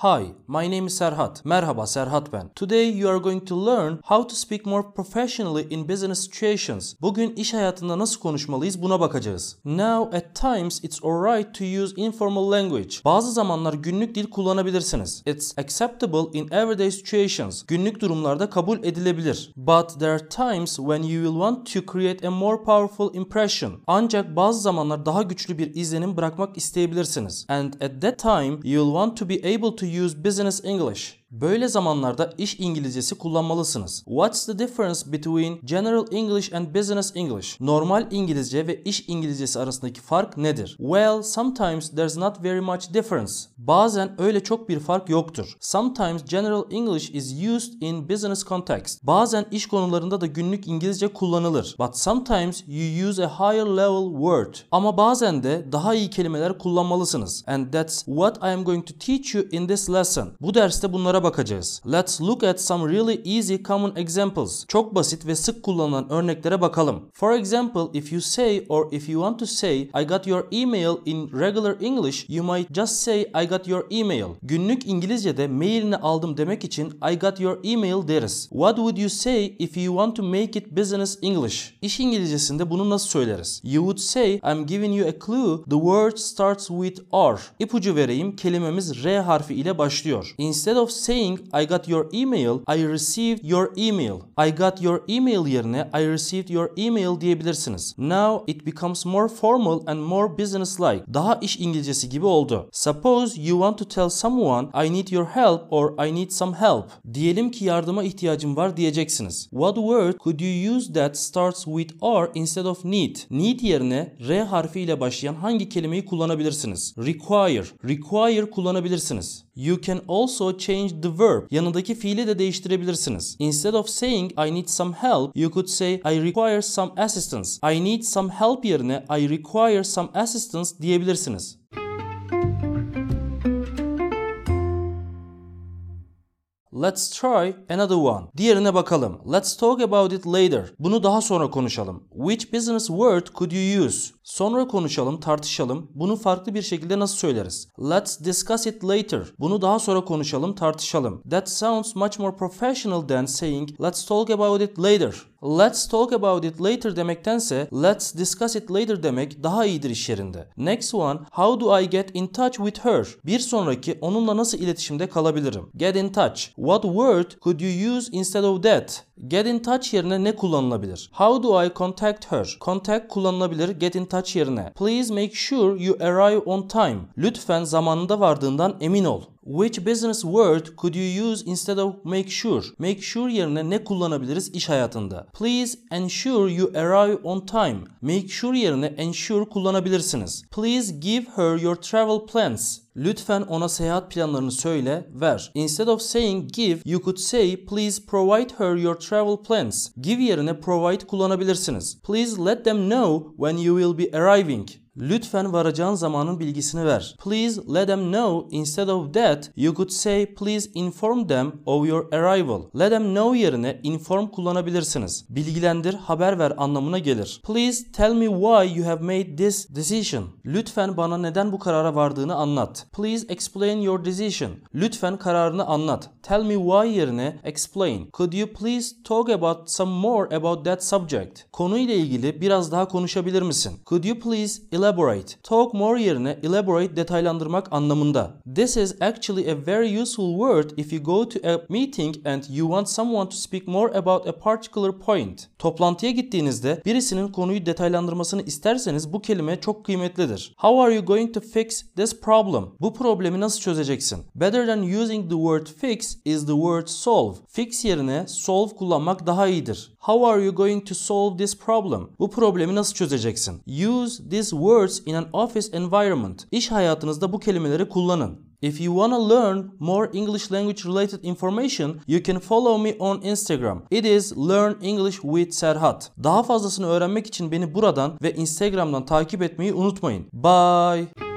Hi, my name is Serhat. Merhaba Serhat ben. Today you are going to learn how to speak more professionally in business situations. Bugün iş hayatında nasıl konuşmalıyız buna bakacağız. Now at times it's alright to use informal language. Bazı zamanlar günlük dil kullanabilirsiniz. It's acceptable in everyday situations. Günlük durumlarda kabul edilebilir. But there are times when you will want to create a more powerful impression. Ancak bazı zamanlar daha güçlü bir izlenim bırakmak isteyebilirsiniz. And at that time you will want to be able to use business English. Böyle zamanlarda iş İngilizcesi kullanmalısınız. What's the difference between general English and business English? Normal İngilizce ve iş İngilizcesi arasındaki fark nedir? Well, sometimes there's not very much difference. Bazen öyle çok bir fark yoktur. Sometimes general English is used in business context. Bazen iş konularında da günlük İngilizce kullanılır. But sometimes you use a higher level word. Ama bazen de daha iyi kelimeler kullanmalısınız. And that's what I am going to teach you in this lesson. Bu derste bunlara bunlara bakacağız. Let's look at some really easy common examples. Çok basit ve sık kullanılan örneklere bakalım. For example, if you say or if you want to say I got your email in regular English, you might just say I got your email. Günlük İngilizce'de mailini aldım demek için I got your email deriz. What would you say if you want to make it business English? İş İngilizcesinde bunu nasıl söyleriz? You would say I'm giving you a clue. The word starts with R. İpucu vereyim. Kelimemiz R harfi ile başlıyor. Instead of saying I got your email, I received your email. I got your email yerine I received your email diyebilirsiniz. Now it becomes more formal and more business-like. Daha iş İngilizcesi gibi oldu. Suppose you want to tell someone I need your help or I need some help. Diyelim ki yardıma ihtiyacım var diyeceksiniz. What word could you use that starts with R instead of need? Need yerine R harfi ile başlayan hangi kelimeyi kullanabilirsiniz? Require. Require kullanabilirsiniz. You can also change the verb. Yanındaki fiili de değiştirebilirsiniz. Instead of saying I need some help, you could say I require some assistance. I need some help yerine I require some assistance diyebilirsiniz. Let's try another one. Diğerine bakalım. Let's talk about it later. Bunu daha sonra konuşalım. Which business word could you use? Sonra konuşalım, tartışalım. Bunu farklı bir şekilde nasıl söyleriz? Let's discuss it later. Bunu daha sonra konuşalım, tartışalım. That sounds much more professional than saying let's talk about it later. Let's talk about it later demektense let's discuss it later demek daha iyidir iş yerinde. Next one, how do I get in touch with her? Bir sonraki onunla nasıl iletişimde kalabilirim? Get in touch. What word could you use instead of that? Get in touch yerine ne kullanılabilir? How do I contact her? Contact kullanılabilir get in touch yerine. Please make sure you arrive on time. Lütfen zamanında vardığından emin ol. Which business word could you use instead of make sure? Make sure yerine ne kullanabiliriz iş hayatında? Please ensure you arrive on time. Make sure yerine ensure kullanabilirsiniz. Please give her your travel plans. Lütfen ona seyahat planlarını söyle, ver. Instead of saying give, you could say please provide her your travel plans. Give yerine provide kullanabilirsiniz. Please let them know when you will be arriving. Lütfen varacağın zamanın bilgisini ver. Please let them know instead of that you could say please inform them of your arrival. Let them know yerine inform kullanabilirsiniz. Bilgilendir, haber ver anlamına gelir. Please tell me why you have made this decision. Lütfen bana neden bu karara vardığını anlat. Please explain your decision. Lütfen kararını anlat. Tell me why yerine explain. Could you please talk about some more about that subject? Konuyla ilgili biraz daha konuşabilir misin? Could you please elaborate. Talk more yerine elaborate detaylandırmak anlamında. This is actually a very useful word if you go to a meeting and you want someone to speak more about a particular point. Toplantıya gittiğinizde birisinin konuyu detaylandırmasını isterseniz bu kelime çok kıymetlidir. How are you going to fix this problem? Bu problemi nasıl çözeceksin? Better than using the word fix is the word solve. Fix yerine solve kullanmak daha iyidir. How are you going to solve this problem? Bu problemi nasıl çözeceksin? Use these words in an office environment. İş hayatınızda bu kelimeleri kullanın. If you wanna learn more English language related information, you can follow me on Instagram. It is Learn English with Serhat. Daha fazlasını öğrenmek için beni buradan ve Instagram'dan takip etmeyi unutmayın. Bye.